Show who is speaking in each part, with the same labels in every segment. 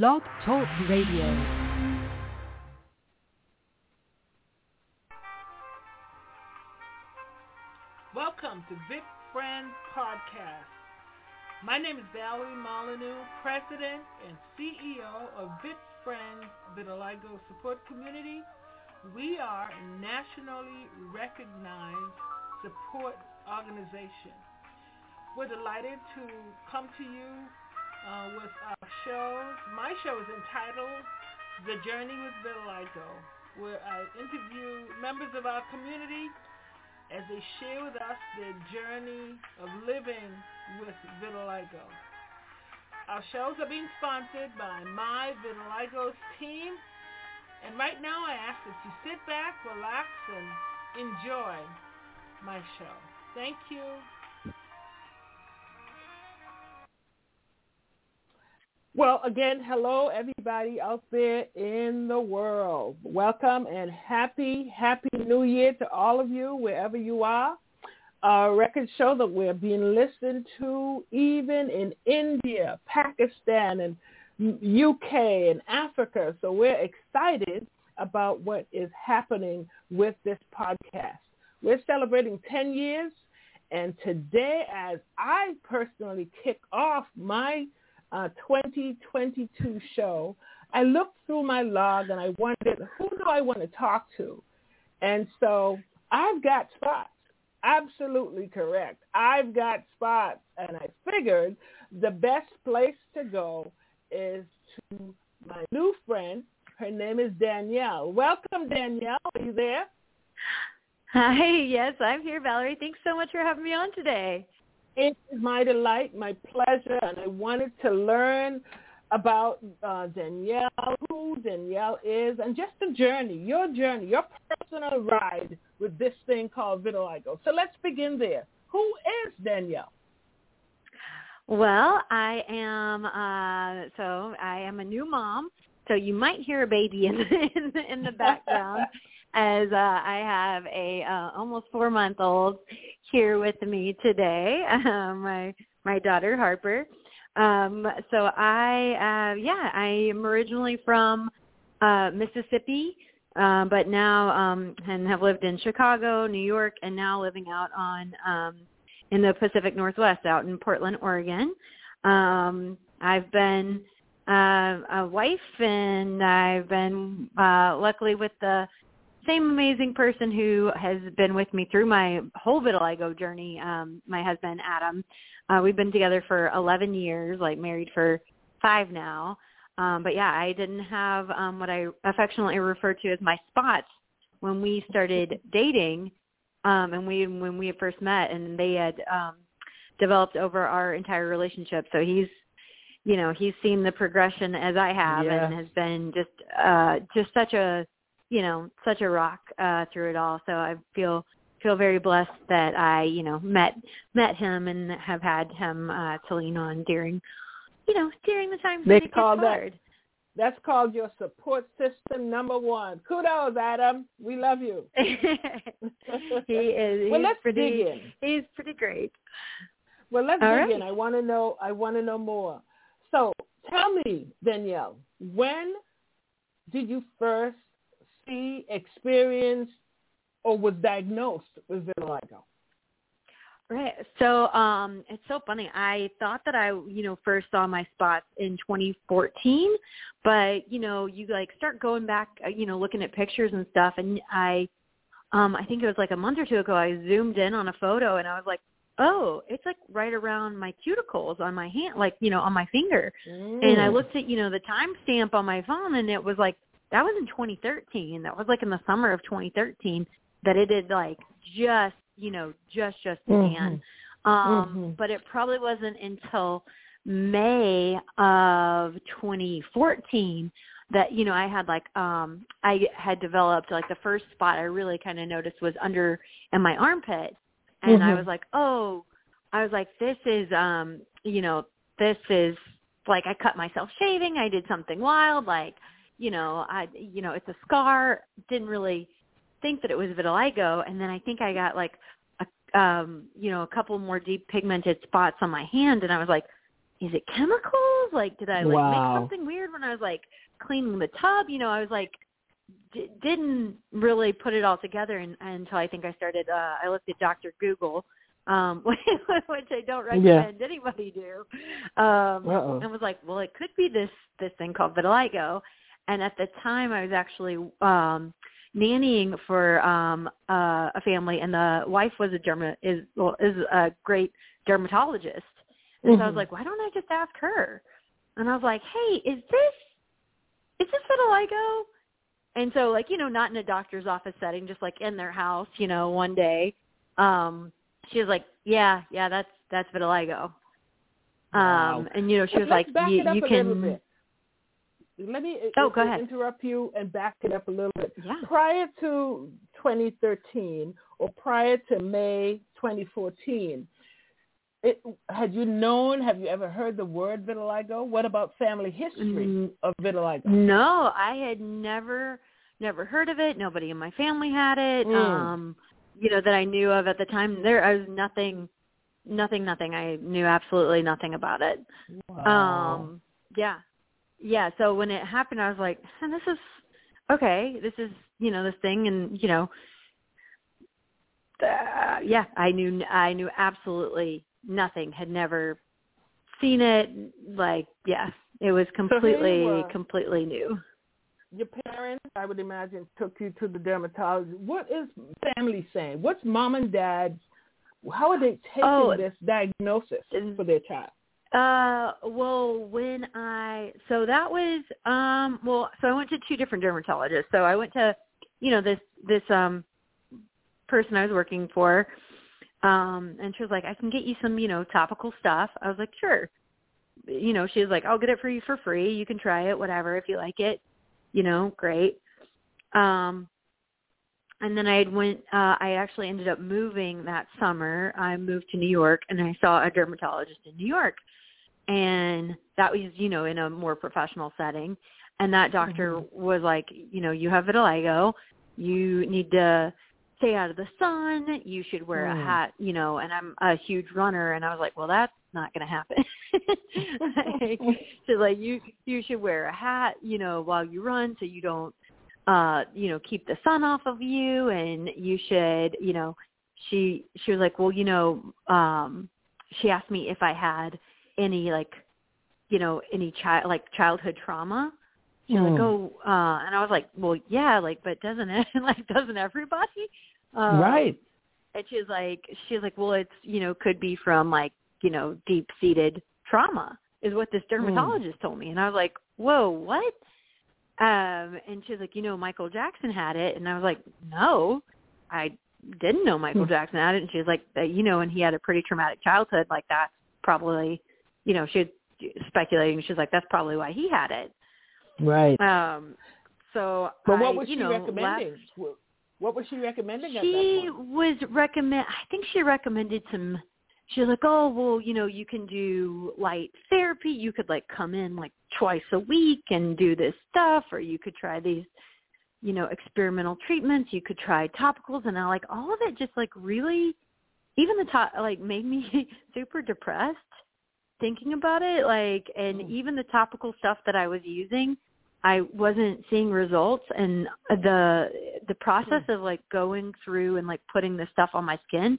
Speaker 1: Blog Talk Radio.
Speaker 2: Welcome to Vit Friends Podcast. My name is Valerie Molyneux, President and CEO of Vit Friends Vitiligo Support Community. We are a nationally recognized support organization. We're delighted to come to you uh, with our shows. My show is entitled The Journey with Vitiligo, where I interview members of our community as they share with us their journey of living with vitiligo. Our shows are being sponsored by My Vitiligo's team. And right now I ask that you sit back, relax, and enjoy my show. Thank you. Well, again, hello everybody out there in the world. Welcome and happy, happy new year to all of you, wherever you are. Our records show that we're being listened to even in India, Pakistan, and UK and Africa. So we're excited about what is happening with this podcast. We're celebrating 10 years, and today, as I personally kick off my uh, 2022 show, I looked through my log and I wondered, who do I want to talk to? And so I've got spots. Absolutely correct. I've got spots. And I figured the best place to go is to my new friend. Her name is Danielle. Welcome, Danielle. Are you there?
Speaker 3: Hi. Yes, I'm here, Valerie. Thanks so much for having me on today.
Speaker 2: It is my delight, my pleasure, and I wanted to learn about uh, Danielle, who Danielle is, and just the journey, your journey, your personal ride with this thing called vitiligo. So let's begin there. Who is Danielle?
Speaker 3: Well, I am uh so I am a new mom. So you might hear a baby in the, in the, in the background as uh, I have a uh, almost four month old here with me today. Uh, my my daughter Harper. Um, so I uh, yeah I am originally from uh, Mississippi, uh, but now um, and have lived in Chicago, New York, and now living out on um, in the Pacific Northwest, out in Portland, Oregon. Um, I've been uh, a wife, and I've been uh, luckily with the same amazing person who has been with me through my whole vitiligo journey. Um, my husband Adam, uh, we've been together for 11 years, like married for five now. Um, but yeah, I didn't have um, what I affectionately refer to as my spots when we started dating, um, and we when we had first met, and they had um, developed over our entire relationship. So he's you know he's seen the progression as I have,
Speaker 2: yeah.
Speaker 3: and has been just uh, just such a you know, such a rock uh, through it all. So I feel feel very blessed that I, you know, met met him and have had him uh, to lean on during, you know, during the times
Speaker 2: they call
Speaker 3: hard.
Speaker 2: that that's called your support system number one. Kudos, Adam. We love you.
Speaker 3: he is.
Speaker 2: well, let's
Speaker 3: pretty,
Speaker 2: dig in.
Speaker 3: He's pretty great.
Speaker 2: Well, let's
Speaker 3: All
Speaker 2: dig
Speaker 3: right.
Speaker 2: in. I want to know. I want to know more. So, tell me, Danielle, when did you first see, experience, or was diagnosed with vitiligo?
Speaker 3: Right. So um it's so funny. I thought that I, you know, first saw my spots in 2014, but you know, you like start going back, uh, you know, looking at pictures and stuff and I um I think it was like a month or two ago I zoomed in on a photo and I was like, "Oh, it's like right around my cuticles on my hand, like, you know, on my finger." And I
Speaker 2: Mm.
Speaker 3: looked at, you know, the timestamp on my phone and it was like that was in 2013. That was like in the summer of 2013 that it had like just, you know, just just began. Um
Speaker 2: Mhm.
Speaker 3: but it probably wasn't until May of 2014 that you know I had like um I had developed like the first spot I really kind of noticed was under in my armpit and I
Speaker 2: Mhm.
Speaker 3: was like, "Oh, I was like this is um, you know, this is like I cut myself shaving, I did something wild like you know, I you know, it's a scar. Didn't really think that it was vitiligo, and then I think I got like a um, you know, a couple more deep pigmented spots on my hand, and I was like, is it chemicals? Like, did I like
Speaker 2: wow.
Speaker 3: make something weird when I was like cleaning the tub? You know, I was like, d- didn't really put it all together and, until I think I started. uh I looked at Doctor Google, um, which I don't recommend yeah. anybody do, um, Uh-oh. and was like, well, it could be this this thing called vitiligo. And at the time, I was actually um nannying for um uh, a family, and the wife was a derma is well is a great dermatologist and mm-hmm. so I was mm-hmm. like, why don't I just ask her? And I was like, hey, is this is this vitiligo? And so like, you know, not in a doctor's office setting, just like in their house, you know, one day, um, she was like, Yeah, yeah, that's that's vitiligo. Wow. Um and you know, she was
Speaker 2: Let's
Speaker 3: like, you, you can
Speaker 2: let me
Speaker 3: oh, go ahead.
Speaker 2: interrupt you and back it up a little bit.
Speaker 3: Yeah.
Speaker 2: Prior to 2013 or prior to May 2014, it, had you known? Have you ever heard the word vitiligo? What about family history mm, of vitiligo?
Speaker 3: No, I had never never heard of it. Nobody in my family had it. Mm. Um, you know that I knew of at the time. There was nothing, nothing, nothing. I knew absolutely nothing about it.
Speaker 2: Wow.
Speaker 3: Um, yeah, yeah. So when it happened, I was like, "This is okay. This is you know this thing," and you know, uh, yeah. I knew I knew absolutely nothing, had never seen it. Like, yeah, it was completely,
Speaker 2: so
Speaker 3: completely new.
Speaker 2: Your parents, I would imagine, took you to the dermatologist. What is family saying? What's mom and dad? How are they taking
Speaker 3: oh,
Speaker 2: this diagnosis for their child?
Speaker 3: Uh, well, when I so that was um well, so I went to two different dermatologists. So I went to, you know, this this um person I was working for um, and she was like, I can get you some, you know, topical stuff. I was like, sure. You know, she was like, I'll get it for you for free. You can try it, whatever, if you like it. You know, great. Um, and then I had went, uh, I actually ended up moving that summer. I moved to New York and I saw a dermatologist in New York. And that was, you know, in a more professional setting. And that doctor mm-hmm. was like, you know, you have vitiligo. You need to stay out of the sun. You should wear mm. a hat, you know, and I'm a huge runner and I was like, well, that's not going to happen. like, so like you, you should wear a hat, you know, while you run so you don't, uh, you know, keep the sun off of you and you should, you know, she, she was like, well, you know, um, she asked me if I had any like, you know, any child, like childhood trauma. She's mm. like, oh, uh, and I was like, well, yeah, like, but doesn't it, like, doesn't everybody?
Speaker 2: Um, right.
Speaker 3: And she's like, she's like, well, it's you know could be from like you know deep seated trauma is what this hmm. dermatologist mm. told me, and I was like, whoa, what? Um, and she's like, you know, Michael Jackson had it, and I was like, no, I didn't know Michael mm. Jackson had it, and she was like, you know, and he had a pretty traumatic childhood, like that probably, you know, she speculating. She's like, that's probably why he had it.
Speaker 2: Right.
Speaker 3: Um. So,
Speaker 2: but what
Speaker 3: I,
Speaker 2: was
Speaker 3: you
Speaker 2: she
Speaker 3: know,
Speaker 2: recommending? Left, what was she recommending?
Speaker 3: She was recommend. I think she recommended some. She was like, oh well, you know, you can do light therapy. You could like come in like twice a week and do this stuff, or you could try these, you know, experimental treatments. You could try topicals, and I like all of it. Just like really, even the top like made me super depressed thinking about it. Like, and mm. even the topical stuff that I was using I wasn't seeing results and the the process of like going through and like putting the stuff on my skin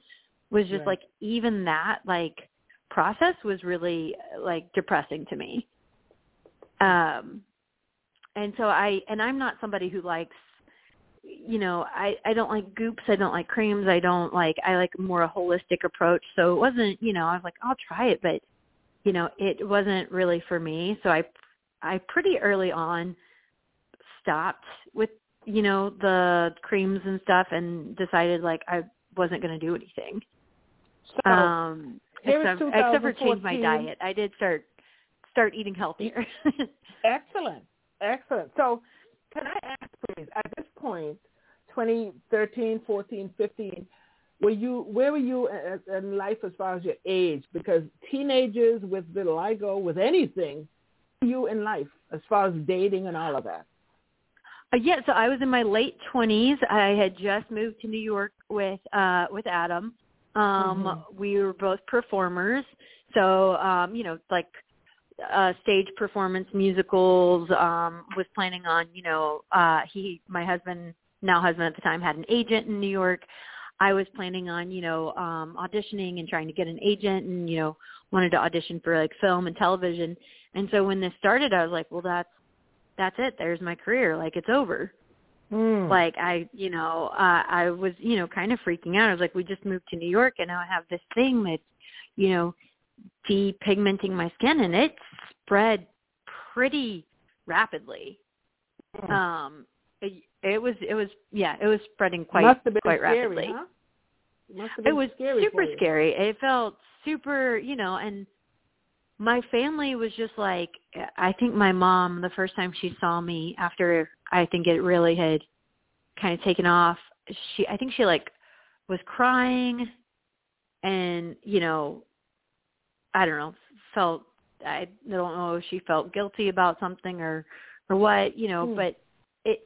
Speaker 3: was just right. like even that like process was really like depressing to me. Um and so I and I'm not somebody who likes you know, I I don't like goops, I don't like creams, I don't like I like more a holistic approach. So it wasn't, you know, I was like I'll try it, but you know, it wasn't really for me. So I I pretty early on stopped with you know the creams and stuff and decided like I wasn't going to do anything.
Speaker 2: So,
Speaker 3: um, except, except for change my diet. I did start start eating healthier.
Speaker 2: excellent, excellent. So, can I ask, please, at this point, 2013, 14, 15, were you where were you in life as far as your age? Because teenagers with vitiligo, with anything, you in life as far as dating and all of that?
Speaker 3: Uh, yeah, so I was in my late twenties. I had just moved to New York with uh with Adam. Um mm-hmm. we were both performers. So um, you know, like uh stage performance musicals um was planning on you know uh he my husband now husband at the time had an agent in new york i was planning on you know um auditioning and trying to get an agent and you know wanted to audition for like film and television. And so when this started i was like well that's that's it. There's my career. Like it's over.
Speaker 2: Mm.
Speaker 3: like i you know uh, i was you know kind of freaking out. I was like we just moved to new york and now i have this thing that's you know depigmenting my skin and it spread pretty rapidly.
Speaker 2: Mm.
Speaker 3: um it, it was it was yeah it was spreading quite
Speaker 2: Must have been
Speaker 3: quite
Speaker 2: scary,
Speaker 3: rapidly
Speaker 2: huh? Must have
Speaker 3: it
Speaker 2: been
Speaker 3: was
Speaker 2: scary
Speaker 3: super scary it felt super you know and my family was just like i think my mom the first time she saw me after i think it really had kind of taken off she i think she like was crying and you know i don't know felt i don't know if she felt guilty about something or or what you know
Speaker 2: Hmm.
Speaker 3: but it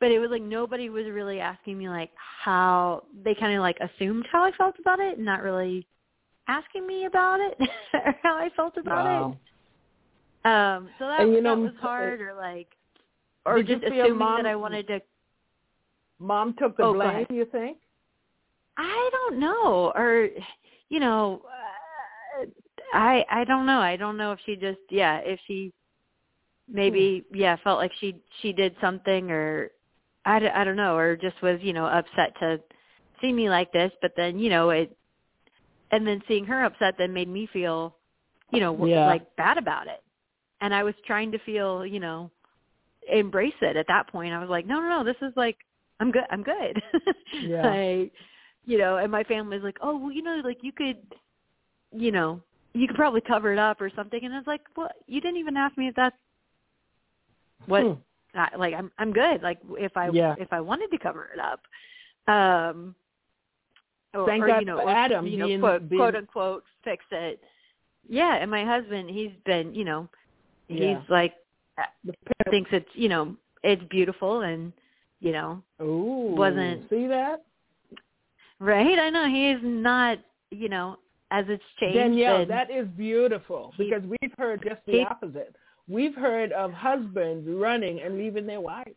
Speaker 3: but it was like nobody was really asking me like how they kind of like assumed how I felt about it, and not really asking me about it or how I felt about
Speaker 2: Wow.
Speaker 3: it. Um, so that,
Speaker 2: And, you
Speaker 3: that
Speaker 2: know,
Speaker 3: was hard, or like, or just assuming
Speaker 2: mom-
Speaker 3: that I wanted to.
Speaker 2: Mom took the
Speaker 3: Oh,
Speaker 2: blame, you think?
Speaker 3: I don't know, or you know, uh, I I don't know. I don't know if she just yeah, if she maybe yeah felt like she she did something or I, d- I don't know or just was you know upset to see me like this but then you know it and then seeing her upset then made me feel you know
Speaker 2: Yeah.
Speaker 3: like bad about it and i was trying to feel you know embrace it at that point i was like no no no this is like i'm good i'm good
Speaker 2: Yeah.
Speaker 3: like you know and my family was like oh well you know like you could you know you could probably cover it up or something and I was like well you didn't even ask me if that's what
Speaker 2: Hmm.
Speaker 3: I, like I'm I'm good. Like if I
Speaker 2: Yeah.
Speaker 3: if I wanted to cover it up, um, or,
Speaker 2: Thank
Speaker 3: or
Speaker 2: God
Speaker 3: you know, or,
Speaker 2: Adam
Speaker 3: you know,
Speaker 2: being-
Speaker 3: quote,
Speaker 2: being-
Speaker 3: quote unquote, fix it. Yeah, and my husband, he's been, you know,
Speaker 2: Yeah.
Speaker 3: he's like
Speaker 2: The
Speaker 3: thinks it's, you know, it's beautiful and, you know,
Speaker 2: Ooh.
Speaker 3: wasn't-
Speaker 2: See that?
Speaker 3: right. I know he's not, you know, as it's changed.
Speaker 2: Danielle, that is beautiful
Speaker 3: He-
Speaker 2: because we've heard just the
Speaker 3: he-
Speaker 2: opposite. We've heard of husbands running and leaving their wives.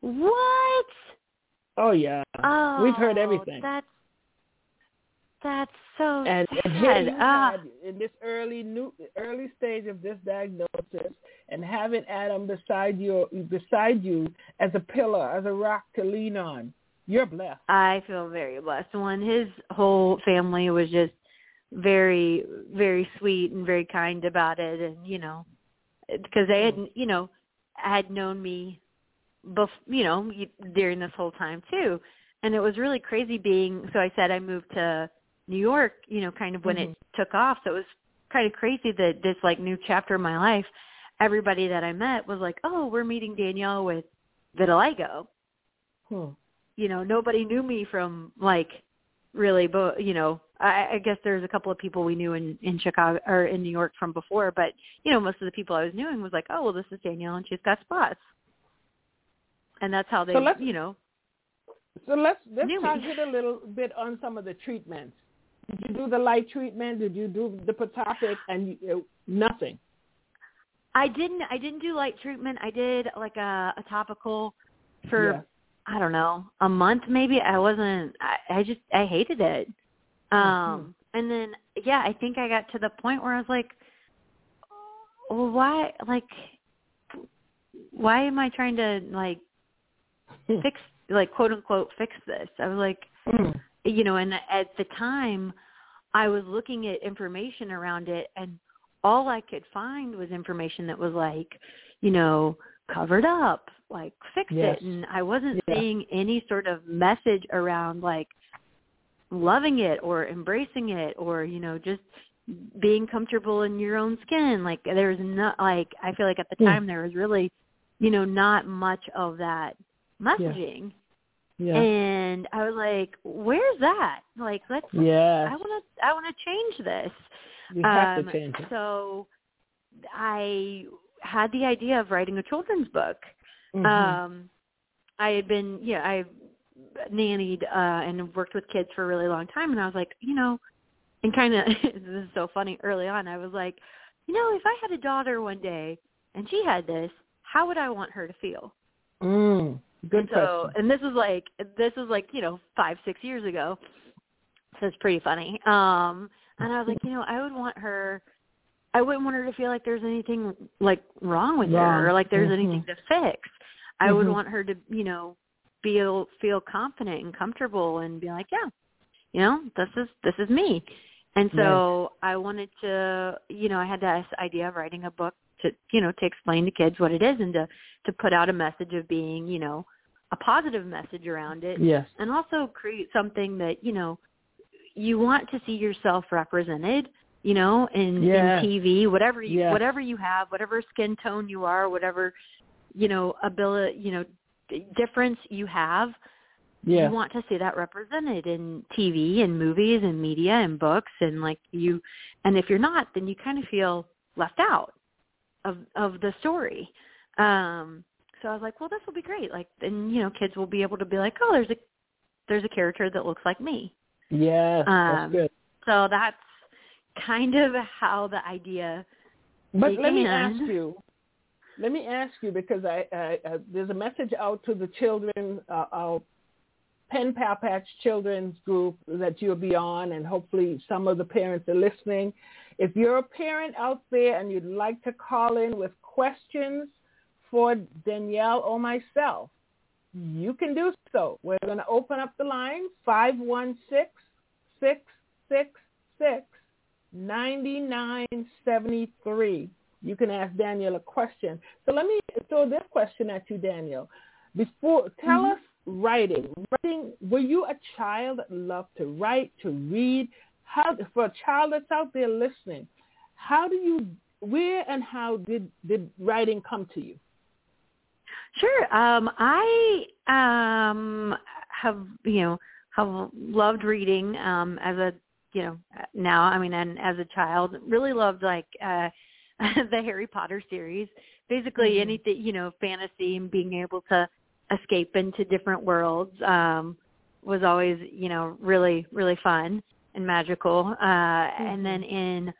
Speaker 3: what?
Speaker 2: Oh yeah.
Speaker 3: Oh,
Speaker 2: We've heard everything.
Speaker 3: That's that's so
Speaker 2: and,
Speaker 3: sad.
Speaker 2: and you
Speaker 3: Ah.
Speaker 2: in this early new early stage of this diagnosis and having Adam beside you beside you as a pillar, as a rock to lean on. You're blessed.
Speaker 3: I feel very blessed. One, his whole family was just very, very sweet and very kind about it, and you know, because they had, you know, had known me, bef- you know, during this whole time too, and it was really crazy being. So I said I moved to New York, you know, kind of when it took off. So it was kind of crazy that this like new chapter in my life, everybody that I met was like, "Oh, we're meeting Danielle with vitiligo."
Speaker 2: Hmm.
Speaker 3: you know nobody knew me from like really but you know i i guess there's a couple of people we knew in in chicago or in new york from before but you know most of the people i was knowing was like oh well this is danielle and she's got spots and that's how they
Speaker 2: So
Speaker 3: you know
Speaker 2: So let's let's talk hit a little bit on some of the treatments. Did you do the light treatment? Did you do the Protopic? And you, nothing.
Speaker 3: i didn't i didn't do light treatment i did like a a topical for
Speaker 2: Yeah.
Speaker 3: I don't know a month maybe? I wasn't i i just i hated it. Um and then yeah i think i got to the point where i was like well why like why am i trying to like fix like quote unquote fix this? I was like
Speaker 2: Hmm.
Speaker 3: you know and at the time i was looking at information around it and all i could find was information that was like you know covered up like fix
Speaker 2: Yes.
Speaker 3: it and i wasn't
Speaker 2: Yeah.
Speaker 3: seeing any sort of message around like loving it or embracing it or you know just being comfortable in your own skin like there's not like i feel like at the
Speaker 2: Hmm.
Speaker 3: time there was really you know not much of that messaging
Speaker 2: Yeah.
Speaker 3: and I was like, "Where's that? Like, let's.
Speaker 2: Yeah.
Speaker 3: I want to. I want to change this."
Speaker 2: You have
Speaker 3: um,
Speaker 2: to change it.
Speaker 3: So, I had the idea of writing a children's book.
Speaker 2: Mhm.
Speaker 3: Um, I had been, yeah, I nannied uh, and worked with kids for a really long time, and I was like, you know, and kind of this is so funny. Early on, I was like, you know, if I had a daughter one day and she had this, how would I want her to feel?
Speaker 2: Mm, good
Speaker 3: and so, and this was like this was like you know five six years ago, so it's pretty funny. Um, and I was like, you know, I would want her. I wouldn't want her to feel like there's anything like wrong with
Speaker 2: Wrong.
Speaker 3: her or like there's
Speaker 2: Mhm.
Speaker 3: anything to fix. I would
Speaker 2: Mhm.
Speaker 3: want her to, you know, feel feel confident and comfortable and be like, yeah, you know, this is this is me. And so I wanted to, you know, I had this idea of writing a book to, you know, to explain to kids what it is and to to put out a message of being, you know, a positive message around it
Speaker 2: Yes.
Speaker 3: and also create something that, you know, you want to see yourself represented, you know, in, in TV, whatever you whatever you have, whatever skin tone you are, whatever, you know, ability, you know, d- difference you have, you want to see that represented in TV and movies and media and books and like you and if you're not then you kind of feel left out of of the story. Um so I was like, well this will be great. Like and you know kids will be able to be like, "Oh, there's a there's a character that looks like me."
Speaker 2: That's
Speaker 3: Um,
Speaker 2: good.
Speaker 3: So that's kind of how the idea
Speaker 2: But let me ask you. Let me ask you because I, I, I there's a message out to the children, uh, our Pen Pal Patch Children's group that you'll be on, and hopefully some of the parents are listening. If you're a parent out there and you'd like to call in with questions for Danielle or myself, you can do so. We're going to open up the line five one six six six six 9973. You can ask Daniel a question. So let me throw this question at you, Daniel. Before, tell
Speaker 3: Mhm.
Speaker 2: us writing. Writing. Were you a child that loved to write, to read? How for a child that's out there listening, how do you, where and how did did writing come to you?
Speaker 3: Sure. Um, I um, have you know have loved reading um, as a you know now. I mean, and as a child, really loved like uh, the Harry Potter series. Basically,
Speaker 2: Mhm.
Speaker 3: anything you know, fantasy and being able to escape into different worlds um, was always you know really really fun and magical. Uh, And then in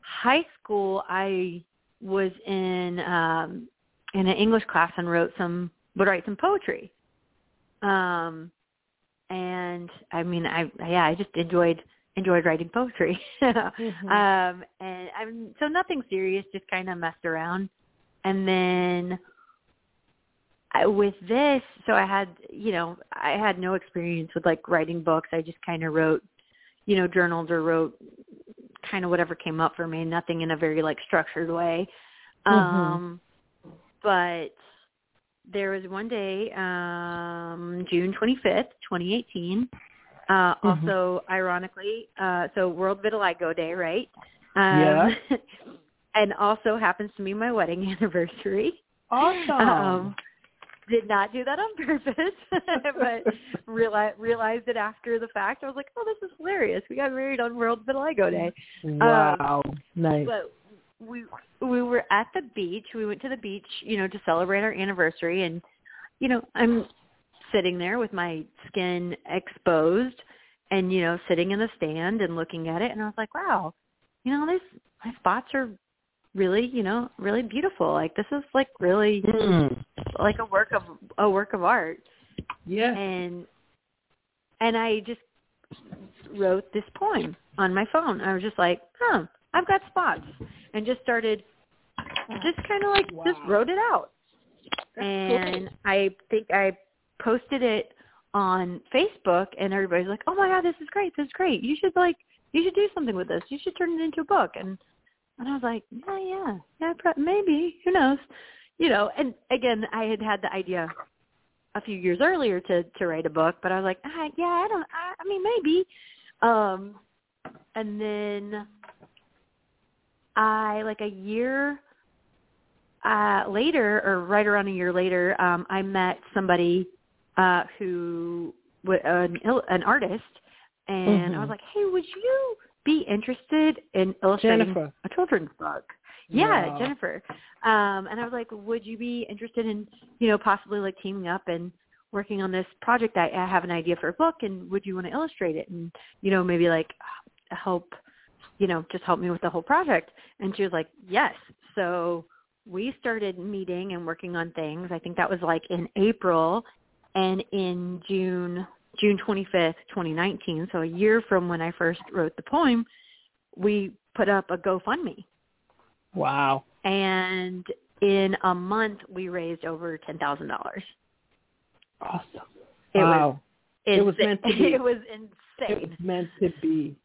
Speaker 3: high school, I was in um, in an English class and wrote some would write some poetry. Um and I mean I yeah, I just enjoyed enjoyed writing poetry.
Speaker 2: Mhm.
Speaker 3: um and I'm so nothing serious, just kind of messed around. And then I, with this, so I had, you know, I had no experience with like writing books. I just kind of wrote, you know, journals or wrote kind of whatever came up for me, nothing in a very like structured way.
Speaker 2: Mhm.
Speaker 3: Um but there was one day, um, June 25th, 2018. Uh,
Speaker 2: Mhm.
Speaker 3: Also, ironically, uh, so World Vitiligo Day, right? Um,
Speaker 2: Yeah.
Speaker 3: and also happens to be my wedding anniversary.
Speaker 2: awesome.
Speaker 3: Um, did not do that on purpose, but reali- realized it after the fact. I was like, oh, this is hilarious. We got married on World Vitiligo Day.
Speaker 2: wow. nice.
Speaker 3: But we we were at the beach. We went to the beach, you know, to celebrate our anniversary and you know, I'm sitting there with my skin exposed and you know, sitting in the stand and looking at it and I was like, wow, you know, these my spots are really, you know, really beautiful. Like this is like really
Speaker 2: Mm.
Speaker 3: like a work of a work of art
Speaker 2: Yeah.
Speaker 3: and and I just wrote this poem on my phone. I was just like, huh, I've got spots, and just started, just kind of like just wrote it out.
Speaker 2: That's
Speaker 3: and I think I posted it on Facebook, and everybody's like, oh my god, this is great, this is great. You should like, you should do something with this. You should turn it into a book. And and I was like, yeah, yeah, yeah, maybe. Who knows? You know. And again, I had had the idea a few years earlier to to write a book, but I was like, ah, yeah, I don't. I, I mean, maybe. Um, and then I like a year uh later, or right around a year later, um, I met somebody uh who an an artist, and I was
Speaker 2: Mhm.
Speaker 3: like, hey, would you be interested in illustrating
Speaker 2: Jennifer.
Speaker 3: a children's book? Yeah,
Speaker 2: Wow.
Speaker 3: Jennifer. Um, and I was like, would you be interested in, you know, possibly like teaming up and working on this project? I, I have an idea for a book, and would you want to illustrate it? And you know, maybe like help you know, just help me with the whole project. And she was like, yes. So we started meeting and working on things. I think that was like in April and in June, June 25th, 2019, so a year from when I first wrote the poem, we put up a GoFundMe.
Speaker 2: Wow.
Speaker 3: And in a month we raised over $10,000.
Speaker 2: Awesome.
Speaker 3: It
Speaker 2: wow.
Speaker 3: was
Speaker 2: it was meant to be.
Speaker 3: It was insane.
Speaker 2: It was meant to be.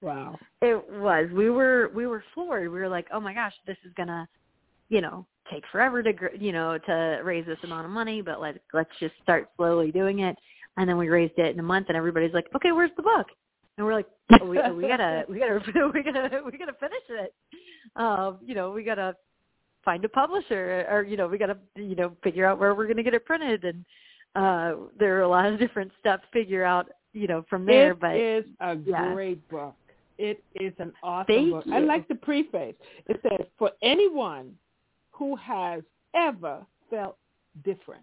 Speaker 2: Wow.
Speaker 3: It was. We were we were floored. We were like, "Oh my gosh, this is going to, you know, take forever to gr- you know, to raise this amount of money, but let let's just start slowly doing it." And then we raised it in a month and everybody's like, "Okay, where's the book?" And we're like, oh, we, we gotta, we gotta, we gotta, we gotta finish it. Um, you know, we gotta find a publisher, or you know, we gotta, you know, figure out where we're gonna get it printed, and uh, there are a lot of different steps figure out, you know, from there.
Speaker 2: It
Speaker 3: but it
Speaker 2: is a
Speaker 3: yeah.
Speaker 2: great book. It is an awesome
Speaker 3: Thank
Speaker 2: book.
Speaker 3: you.
Speaker 2: I like the preface. It says, "For anyone who has ever felt different."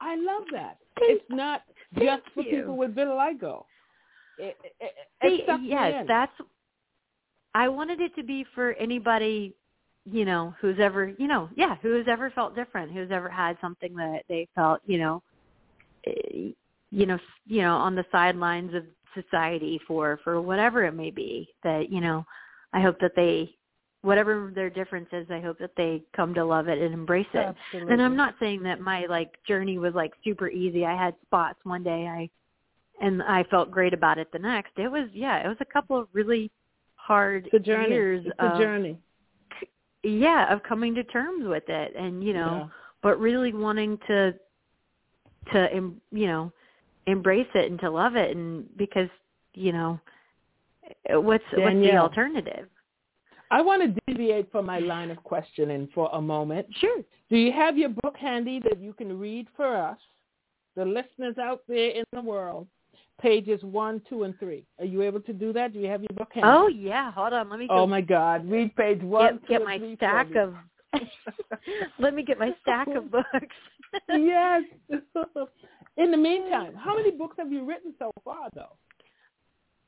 Speaker 2: I love that.
Speaker 3: Thank-
Speaker 2: it's not just for
Speaker 3: you.
Speaker 2: people with vitiligo. It, it, it,
Speaker 3: See, yes, that's. I wanted it to be for anybody, you know, who's ever, you know, yeah, who's ever felt different, who's ever had something that they felt, you know, eh, you know, you know, on the sidelines of society for for whatever it may be. That you know, I hope that they, whatever their difference is, I hope that they come to love it and embrace it.
Speaker 2: Absolutely.
Speaker 3: And I'm not saying that my like journey was like super easy. I had spots one day I and I felt great about it the next. It was yeah, it was a couple of really hard
Speaker 2: It's journey.
Speaker 3: years
Speaker 2: It's
Speaker 3: of
Speaker 2: journey.
Speaker 3: yeah, of coming to terms with it and you know,
Speaker 2: Yeah.
Speaker 3: but really wanting to to you know, embrace it and to love it and because, you know, what's what's the alternative?
Speaker 2: I want to deviate from my line of questioning for a moment.
Speaker 3: Sure.
Speaker 2: Do you have your book handy that you can read for us, the listeners out there in the world, pages one, two, and three? Are you able to do that? Do you have your book handy?
Speaker 3: Oh yeah, hold on. Let me go
Speaker 2: Oh my God! Read page one,
Speaker 3: get, get my stack of let me get my stack of books.
Speaker 2: yes. in the meantime, how many books have you written so far, though?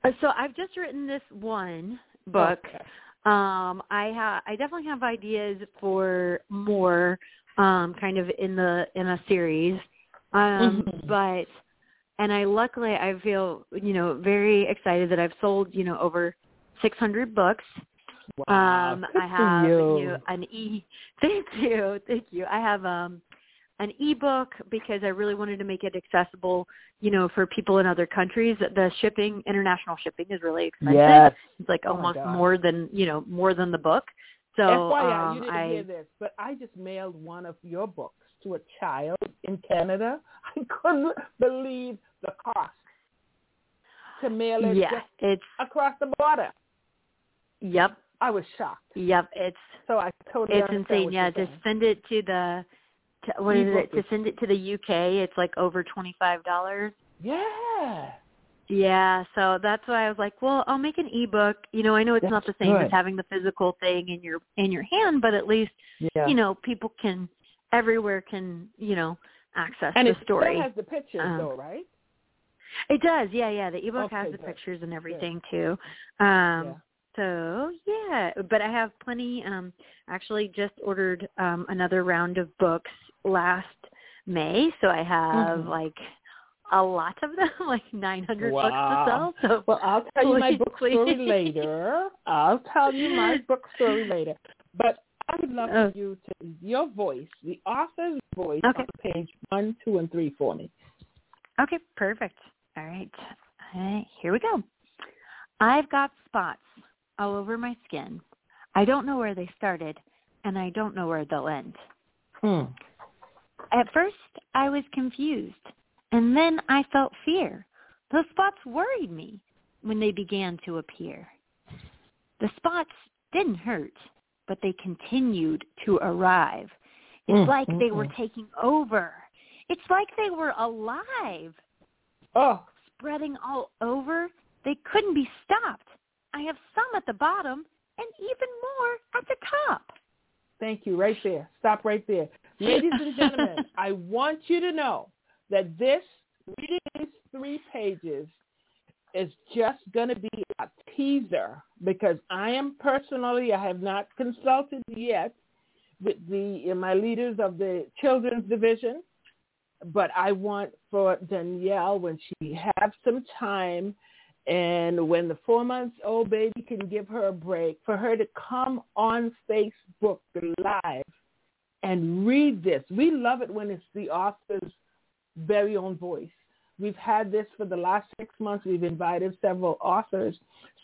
Speaker 3: Uh, so I've just written this one book.
Speaker 2: Okay.
Speaker 3: Um, I ha- I definitely have ideas for more, um, kind of in the in a series. Um,
Speaker 2: Mhm.
Speaker 3: but and I luckily I feel you know very excited that I've sold you know over 600 books.
Speaker 2: Wow.
Speaker 3: Um, I have
Speaker 2: you.
Speaker 3: you know, an e. Thank you, thank you. I have um an ebook because I really wanted to make it accessible, you know, for people in other countries. The shipping, international shipping, is really expensive.
Speaker 2: Yes.
Speaker 3: It's like
Speaker 2: Oh
Speaker 3: almost
Speaker 2: God.
Speaker 3: more than you know more than the book. So
Speaker 2: FYI,
Speaker 3: um,
Speaker 2: you didn't
Speaker 3: I
Speaker 2: hear this, but I just mailed one of your books to a child in Canada. I couldn't believe the cost to mail it
Speaker 3: yeah, it's
Speaker 2: across the border.
Speaker 3: yep,
Speaker 2: I was shocked.
Speaker 3: yep. It's
Speaker 2: So I totally
Speaker 3: it's insane. Yeah,
Speaker 2: you're saying.
Speaker 3: send it to the to, what is it? To send it to the UK, it's like over twenty five dollars.
Speaker 2: Yeah.
Speaker 3: Yeah, so that's why I was like, well, I'll make an ebook. You know, I know it's not the same
Speaker 2: good.
Speaker 3: as having the physical thing in your in your hand, but at least
Speaker 2: Yeah.
Speaker 3: you know people can everywhere can you know access
Speaker 2: and
Speaker 3: the story.
Speaker 2: it has the pictures,
Speaker 3: Um,
Speaker 2: though, right?
Speaker 3: It does, yeah, yeah. The ebook has the
Speaker 2: good.
Speaker 3: pictures and everything too. Um
Speaker 2: Yeah.
Speaker 3: so yeah, but I have plenty um actually just ordered um another round of books last May, so I have
Speaker 2: Mhm.
Speaker 3: like a lot of them, like 900
Speaker 2: Wow.
Speaker 3: books to sell. So
Speaker 2: Well, I'll tell you my
Speaker 3: Please,
Speaker 2: book story later. I'll tell you my book story later. But I would love
Speaker 3: Oh.
Speaker 2: for you to your voice, the author's voice,
Speaker 3: Okay.
Speaker 2: on page one, two, and three for me.
Speaker 3: Okay, perfect. All right. All right, here we go. I've got spots all over my skin. I don't know where they started, and I don't know where they'll end.
Speaker 2: Hmm.
Speaker 3: At first, I was confused, and then I felt fear. Those spots worried me when they began to appear. The spots didn't hurt, but they continued to arrive. It's
Speaker 2: Mm,
Speaker 3: like they were
Speaker 2: mm.
Speaker 3: taking over. It's like they were alive.
Speaker 2: Oh,
Speaker 3: spreading all over. They couldn't be stopped. I have some at the bottom and even more at the top.
Speaker 2: Thank you. Right there. Stop right there. Ladies and gentlemen, I want you to know that this, reading these three pages, is just going to be a teaser because I am personally, I have not consulted yet with the my leaders of the children's division, but I want for Danielle when she has some time and when the four months old baby can give her a break, for her to come on Facebook live and read this. We love it when it's the author's very own voice. We've had this for the last six months. We've invited several authors.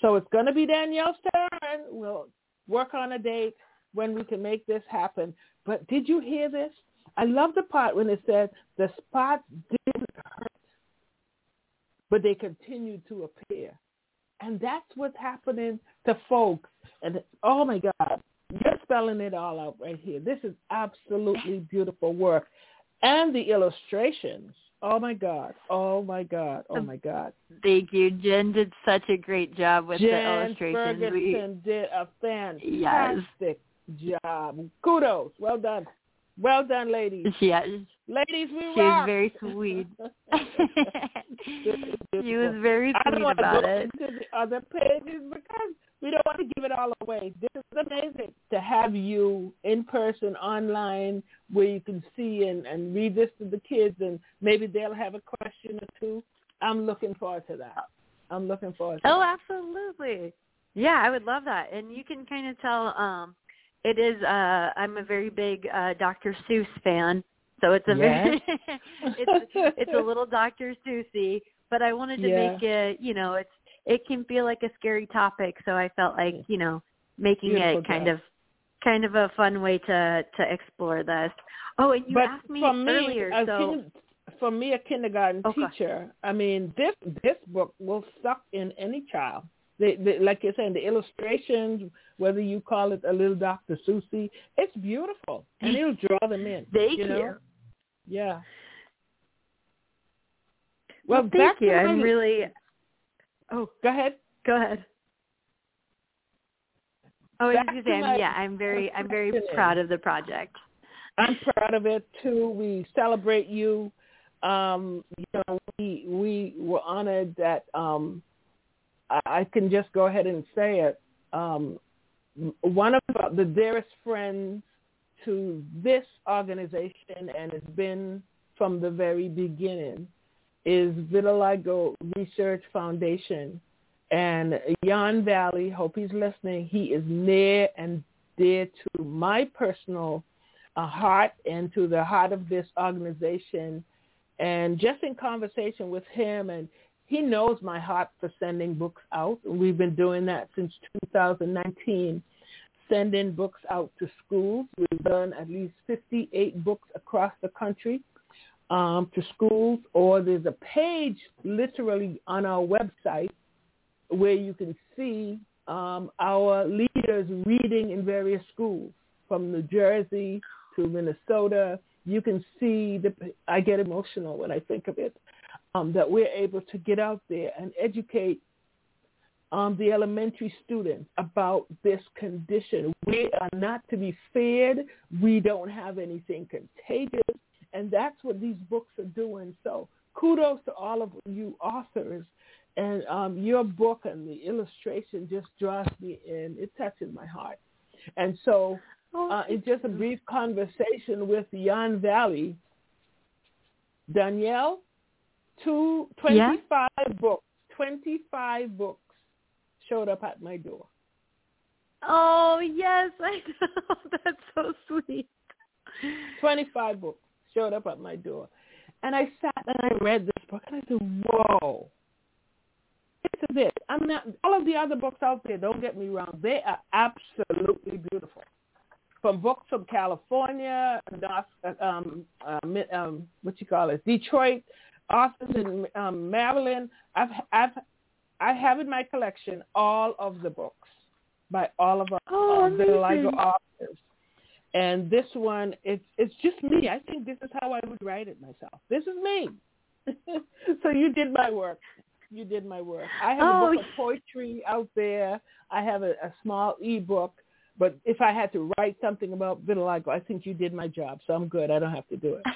Speaker 2: So it's going to be Danielle's turn. We'll work on a date when we can make this happen. But did you hear this? I love the part when it says the hurt, but they continue to appear. And that's what's happening to folks. And oh my God, you're spelling it all out right here. This is absolutely beautiful work. And the illustrations. Oh my God. Oh my God. Oh my God.
Speaker 3: Thank you. Jen did such a great job with
Speaker 2: Jen
Speaker 3: the illustrations.
Speaker 2: Ferguson we... did a fantastic yes. job. Kudos. Well done. Well done, ladies.
Speaker 3: Yes.
Speaker 2: Ladies, we
Speaker 3: she
Speaker 2: rock.
Speaker 3: was very sweet. she was very sweet about it.
Speaker 2: We don't want to the other pages because we don't want to give it all away. This is amazing to have you in person, online, where you can see and, and read this to the kids, and maybe they'll have a question or two. I'm looking forward to that. I'm looking forward to
Speaker 3: oh,
Speaker 2: that.
Speaker 3: absolutely. Yeah, I would love that. And you can kind of tell um it is uh I'm a very big uh Dr. Seuss fan. So it's a
Speaker 2: yes.
Speaker 3: very it's it's a little Dr. Seussy, but I wanted to
Speaker 2: yeah.
Speaker 3: make it, you know, it's it can feel like a scary topic, so I felt like, you know, making
Speaker 2: Beautiful
Speaker 3: it kind
Speaker 2: job.
Speaker 3: of kind of a fun way to to explore this. Oh, and you
Speaker 2: but
Speaker 3: asked me
Speaker 2: for me,
Speaker 3: earlier, so
Speaker 2: kin- for me, a kindergarten oh,
Speaker 3: Okay.
Speaker 2: teacher, I mean, this this book will suck in any child. The, the, like you're saying, the illustrations, whether you call it a little Dr. Seussy, it's beautiful, and it'll draw them in.
Speaker 3: Thank
Speaker 2: you. Know?
Speaker 3: you.
Speaker 2: Yeah.
Speaker 3: Well,
Speaker 2: Well,
Speaker 3: thank you. I'm really
Speaker 2: Oh, go ahead.
Speaker 3: go ahead. Oh, I was
Speaker 2: Back
Speaker 3: gonna say,
Speaker 2: my
Speaker 3: yeah, I'm very, I'm very proud of the project.
Speaker 2: I'm proud of it too. We celebrate you. Um, you know, we we were honored that um, I, can just go ahead and say it. Um, one of the dearest friends to this organization and has been from the very beginning is Vitiligo Research Foundation. And Yan Valle, hope he's listening, he is near and dear to my personal uh, heart and to the heart of this organization. And just in conversation with him, and he knows my heart for sending books out. We've been doing that since 2019, sending books out to schools. We've done at least 58 books across the country um, to schools, or there's a page literally on our website where you can see um, our leaders reading in various schools from New Jersey to Minnesota. You can see the, I get emotional when I think of it, um, that we're able to get out there and educate um, the elementary students about this condition. We are not to be feared. We don't have anything contagious. And that's what these books are doing. So kudos to all of you authors. And um, your book and the illustration just draws me in. It touches my heart. And so
Speaker 3: Oh,
Speaker 2: uh, it's just a brief conversation with Yan Valle. Danielle, two, 25 books, 25 books showed up at my door.
Speaker 3: Oh yes, I know. That's so sweet.
Speaker 2: 25 books showed up at my door. And I sat and I read this book and I said, whoa, this is it. I'm not, all of the other books out there, don't get me wrong, they are absolutely beautiful. From books from California, North, um, uh, um, what you call it, Detroit, authors in um, Maryland. I've, I've, I have in my collection all of the books by all of our
Speaker 3: Oh,
Speaker 2: uh, vitiligo
Speaker 3: amazing.
Speaker 2: authors. And this one, it's it's just me. I think this is how I would write it myself. This is me. so you did my work. You did my work. I have
Speaker 3: Oh,
Speaker 2: a book of poetry out there. I have a, a small ebook. But if I had to write something about vitiligo, I think you did my job. So I'm good. I don't have to do it.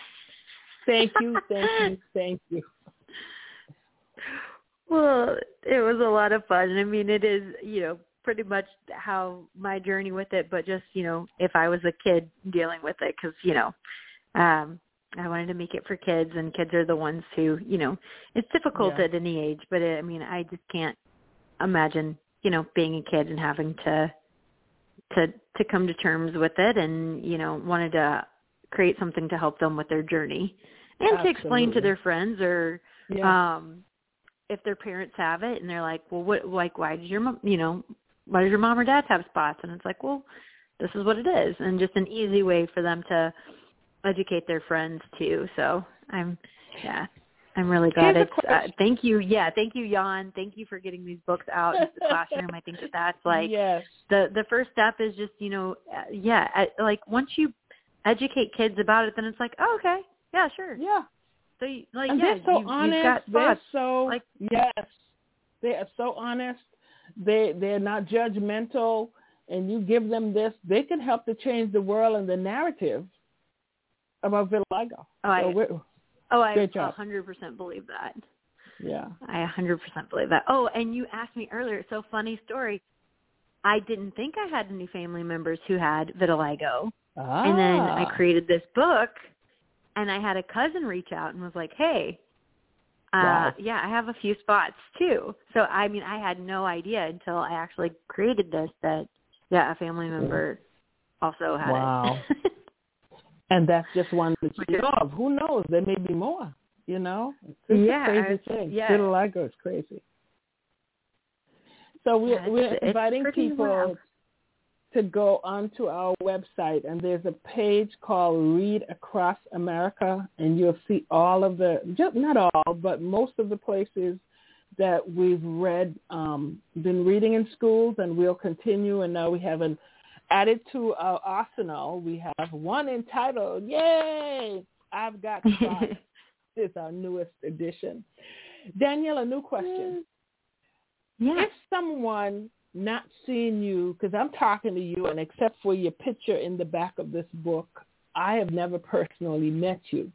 Speaker 2: Thank you. Thank you. Thank you.
Speaker 3: Well, it was a lot of fun. I mean, it is, you know, pretty much how my journey with it, but just, you know, if I was a kid dealing with it cuz, you know, um I wanted to make it for kids and kids are the ones who, you know, it's difficult
Speaker 2: Yeah.
Speaker 3: at any age, but it, I mean, I just can't imagine, you know, being a kid and having to to to come to terms with it and, you know, wanted to create something to help them with their journey and to explain to their friends or
Speaker 2: Yeah.
Speaker 3: um if their parents have it and they're like well what like why does your mom you know why does your mom or dad have spots? And it's like well this is what it is. And just an easy way for them to educate their friends too. So i'm yeah i'm really glad it's uh, thank you. Yeah thank you jan. Thank you for getting these books out into the classroom. I think that that's like
Speaker 2: yes.
Speaker 3: the the first step is just you know uh, yeah uh, like once you educate kids about it then it's like oh, okay yeah sure
Speaker 2: Yeah.
Speaker 3: so you, like
Speaker 2: and
Speaker 3: yeah
Speaker 2: they're so
Speaker 3: you,
Speaker 2: honest. they're so
Speaker 3: like-
Speaker 2: yes, they are so honest. They they're not judgmental, and you give them this, they can help to change the world and the narrative about vitiligo.
Speaker 3: Oh, I-
Speaker 2: So
Speaker 3: Oh, I hundred percent believe that.
Speaker 2: yeah.
Speaker 3: I a hundred percent believe that. Oh, and you asked me earlier. It's So funny story. I didn't think I had any family members who had vitiligo,
Speaker 2: Ah.
Speaker 3: and then I created this book, and I had a cousin reach out and was like, "Hey, uh,
Speaker 2: Wow.
Speaker 3: yeah, I have a few spots too." So I mean, I had no idea until I actually created this that yeah, a family member also had
Speaker 2: Wow.
Speaker 3: it.
Speaker 2: And that's just one that you know of. Who knows? There may be more. You know, it's
Speaker 3: Yeah,
Speaker 2: a crazy
Speaker 3: I-
Speaker 2: thing.
Speaker 3: yeah.
Speaker 2: Vitiligo is crazy. So we're
Speaker 3: Yeah,
Speaker 2: we're inviting people. To go onto our website, and there's a page called Read Across America, and you'll see all of the not all, but most of the places that we've read, um, been reading in schools, and we'll continue. And now we have an added to our arsenal. We have one entitled "Yay! I've Got this is our newest edition. Danielle, a new question.
Speaker 3: yeah.
Speaker 2: If someone not seeing you, because I'm talking to you, and except for your picture in the back of this book, I have never personally met you.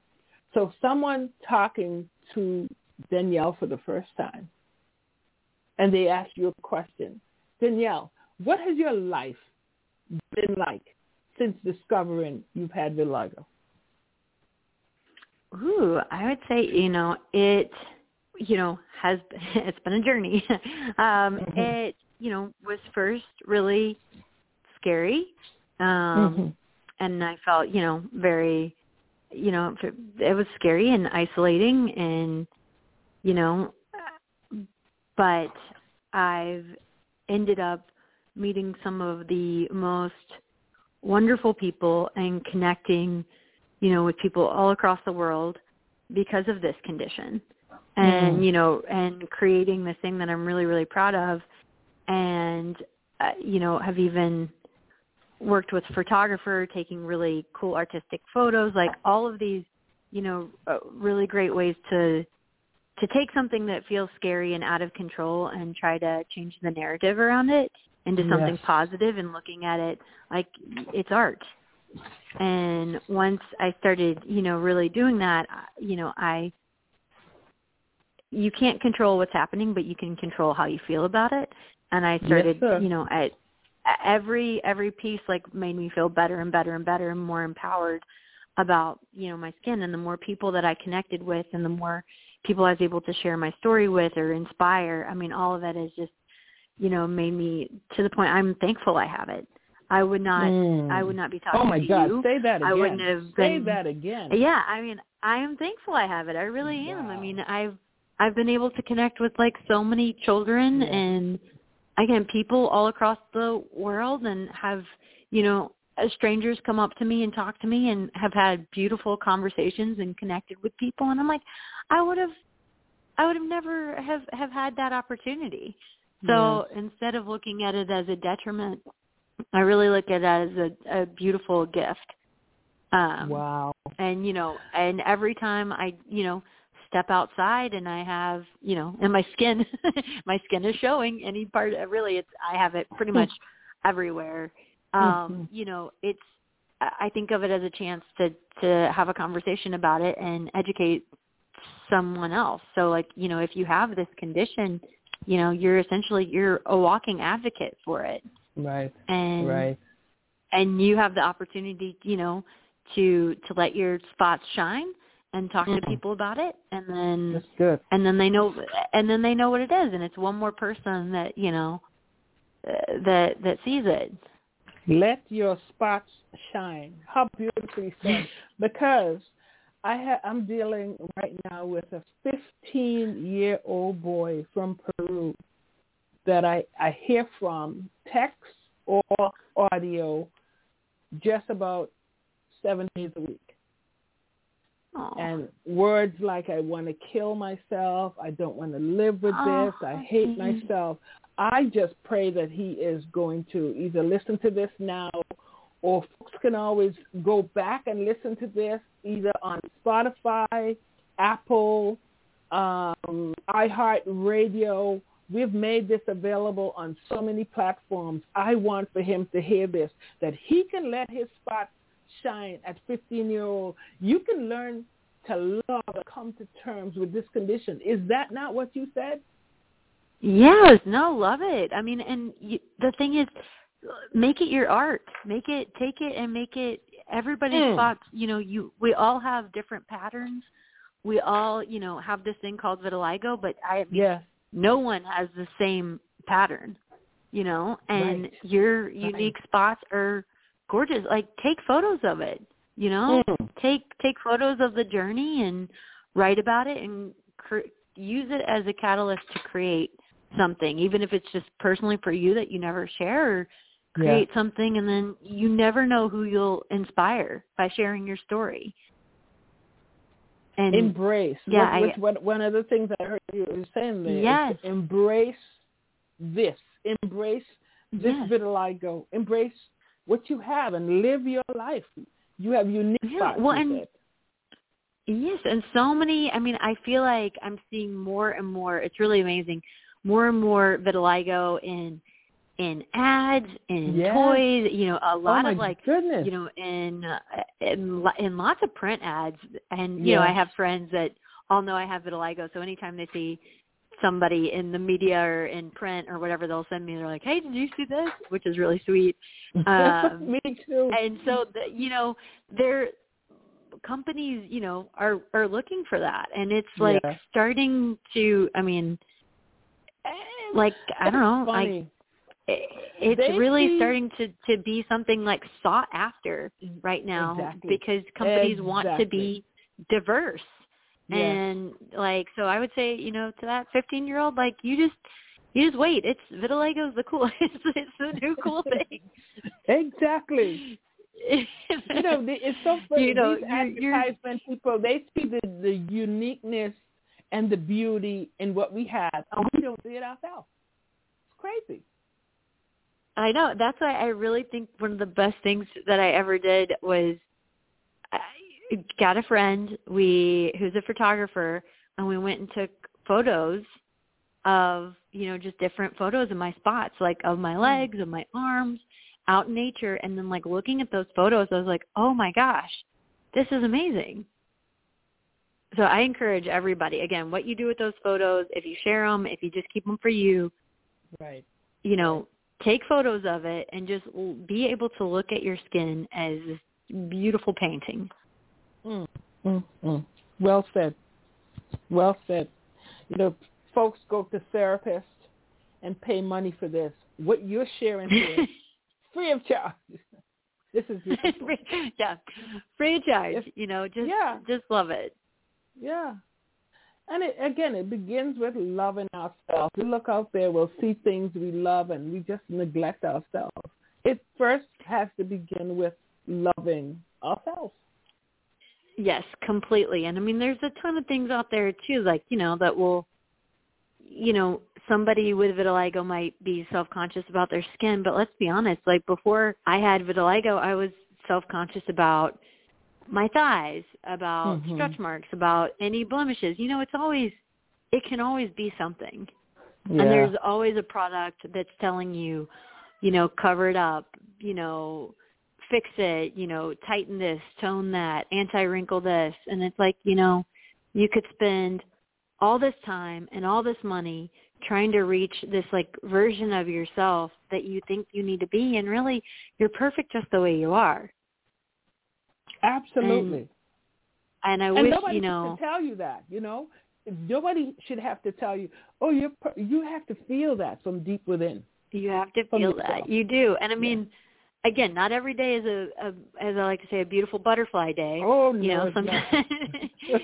Speaker 2: So someone talking to Danielle for the first time, and they ask you a question, Danielle, what has your life been like since discovering you've had vitiligo?
Speaker 3: Ooh, I would say, you know, it, you know, has, it's been a journey. um,
Speaker 2: Mhm.
Speaker 3: it, you know, was first really scary. Um,
Speaker 2: Mhm.
Speaker 3: and I felt, you know, very, you know, it was scary and isolating and, you know, but I've ended up meeting some of the most wonderful people and connecting, you know, with people all across the world because of this condition. And,
Speaker 2: Mm.
Speaker 3: you know, and creating this thing that I'm really, really proud of and, uh, you know, have even worked with photographer, taking really cool artistic photos, like all of these, you know, uh, really great ways to to take something that feels scary and out of control and try to change the narrative around it into something
Speaker 2: Yes.
Speaker 3: positive and looking at it like it's art. And once I started, you know, really doing that, you know, I you can't control what's happening, but you can control how you feel about it. And I started,
Speaker 2: sir.
Speaker 3: you know, at every every piece like made me feel better and better and better and more empowered about you know my skin and the more people that I connected with and the more people I was able to share my story with or inspire I mean all of that has just you know made me to the point I'm thankful I have it I would not
Speaker 2: Mm.
Speaker 3: I would not be talking
Speaker 2: Oh my
Speaker 3: to
Speaker 2: God!
Speaker 3: you
Speaker 2: Say that again.
Speaker 3: I wouldn't have
Speaker 2: Say that again.
Speaker 3: yeah, I mean, I am thankful I have it. I really am. I mean, I've I've been able to connect with like so many children
Speaker 2: Yeah.
Speaker 3: and again, people all across the world and have, you know, strangers come up to me and talk to me and have had beautiful conversations and connected with people and I'm like, I would have I would have never have have had that opportunity. So instead of looking at it as a detriment, I really look at it as a, a beautiful gift. Um,
Speaker 2: wow.
Speaker 3: and you know and every time i you know step outside and i have you know and my skin my skin is showing any part really it's i have it pretty much everywhere um
Speaker 2: Mhm.
Speaker 3: you know it's i I think of it as a chance to to have a conversation about it and educate someone else. So like, you know, if you have this condition, you know, you're essentially you're a walking advocate for it.
Speaker 2: Right.
Speaker 3: And
Speaker 2: right.
Speaker 3: and you have the opportunity, you know, to to let your spots shine and talk
Speaker 2: mm
Speaker 3: to people about it and then
Speaker 2: That's good.
Speaker 3: and then they know and then they know what it is and it's one more person that, you know, uh, that that sees it.
Speaker 2: Let your spots shine. How beautifully said. because I ha- I'm dealing right now with a 15 year old boy from Peru that I, I hear from text or audio just about seven days a week.
Speaker 3: Aww.
Speaker 2: And words like I want to kill myself, I don't want to live with
Speaker 3: Oh,
Speaker 2: this, I hate myself. I just pray that he is going to either listen to this now or folks can always go back and listen to this either on Spotify, Apple, um, iHeartRadio. We've made this available on so many platforms. I want for him to hear this, that he can let his spot shine at 15 year old. You can learn to love and come to terms with this condition. Is that not what you said?
Speaker 3: Yes, no, love it. I mean, and you, the thing is, make it your art. Make it, take it, and make it everybody's
Speaker 2: Mm.
Speaker 3: spots. You know, you we all have different patterns. We all, you know, have this thing called vitiligo, but I mean,
Speaker 2: Yes.
Speaker 3: no one has the same pattern. You know, and
Speaker 2: Right.
Speaker 3: your unique spots are gorgeous. Like, take photos of it. You know,
Speaker 2: Mm.
Speaker 3: take take photos of the journey and write about it and cr- use it as a catalyst to create something even if it's just personally for you that you never share or create something and then you never know who you'll inspire by sharing your story and
Speaker 2: embrace.
Speaker 3: Yeah,
Speaker 2: what,
Speaker 3: I-
Speaker 2: what, one of the things I heard you saying there. is
Speaker 3: Yes.
Speaker 2: embrace this. Embrace this
Speaker 3: Yes.
Speaker 2: vitiligo. Embrace what you have and live your life. You have unique
Speaker 3: Yeah,
Speaker 2: spots.
Speaker 3: well, and-
Speaker 2: said.
Speaker 3: Yes, and so many. I mean, I feel like I'm seeing more and more. It's really amazing. More and more vitiligo in in ads, in
Speaker 2: Yes.
Speaker 3: toys. You know, a
Speaker 2: Oh
Speaker 3: lot
Speaker 2: my
Speaker 3: of like
Speaker 2: goodness.
Speaker 3: you know in uh, in in lots of print ads. And you know, I have friends that all know I have vitiligo, so anytime they see somebody in the media or in print or whatever, they'll send me. They're like, "Hey, did you see this?" Which is really sweet. um,
Speaker 2: Me too.
Speaker 3: and so the, you know they're companies you know are are looking for that and it's like
Speaker 2: Yeah.
Speaker 3: starting to i mean like i don't know like it- it's
Speaker 2: They
Speaker 3: really
Speaker 2: see-
Speaker 3: starting to to be something like sought after right now
Speaker 2: Exactly.
Speaker 3: because companies want to be diverse
Speaker 2: Yes.
Speaker 3: and like so i would say you know to that 15 year old like you just you just wait it's vitiligo's the cool it's, it's the new cool thing
Speaker 2: exactly. you know, the- it's so funny.
Speaker 3: You know,
Speaker 2: These advertisement people, they see the, the uniqueness and the beauty in what we have, and we don't see it ourselves. It's crazy.
Speaker 3: I know. That's why I really think one of the best things that I ever did was I got a friend we who's a photographer and we went and took photos of, you know, just different photos of my spots, like of my mm. legs, of my arms, out in nature and then like looking at those photos I was like, "Oh my gosh. This is amazing." So I encourage everybody again, what you do with those photos, if you share them, if you just keep them for you,
Speaker 2: Right.
Speaker 3: you know, take photos of it and just be able to look at your skin as this beautiful painting.
Speaker 2: Mm, mm, mm. Well said. Well said. You know, folks go to therapists and pay money for this. What you're sharing here, free of charge. This is
Speaker 3: yeah, free of charge. You know, just
Speaker 2: Yeah.
Speaker 3: just love it.
Speaker 2: Yeah. And it, again, it begins with loving ourselves. We look out there, we'll see things we love, and we just neglect ourselves. It first has to begin with loving ourselves.
Speaker 3: Yes, completely. And I mean, there's a ton of things out there too, like you know, that will, you know, somebody with vitiligo might be self-conscious about their skin, but let's be honest. Like before I had vitiligo, I was self-conscious about my thighs, about
Speaker 2: Mhm.
Speaker 3: stretch marks, about any blemishes. You know, it's always, it can always be something.
Speaker 2: Yeah.
Speaker 3: And there's always a product that's telling you, you know, cover it up, you know, fix it, you know, tighten this, tone that, anti-wrinkle this. And it's like, you know, you could spend all this time and all this money trying to reach this like version of yourself that you think you need to be. And really you're perfect just the way you are.
Speaker 2: Absolutely.
Speaker 3: And, and i
Speaker 2: and
Speaker 3: wish
Speaker 2: nobody
Speaker 3: you know.
Speaker 2: tell you that you know? Nobody should have to tell you oh you're per- you have to feel that from deep within.
Speaker 3: You have to feel that. you do. And i mean again not every day is a, a as i like to say a beautiful butterfly day
Speaker 2: oh no
Speaker 3: you know sometimes.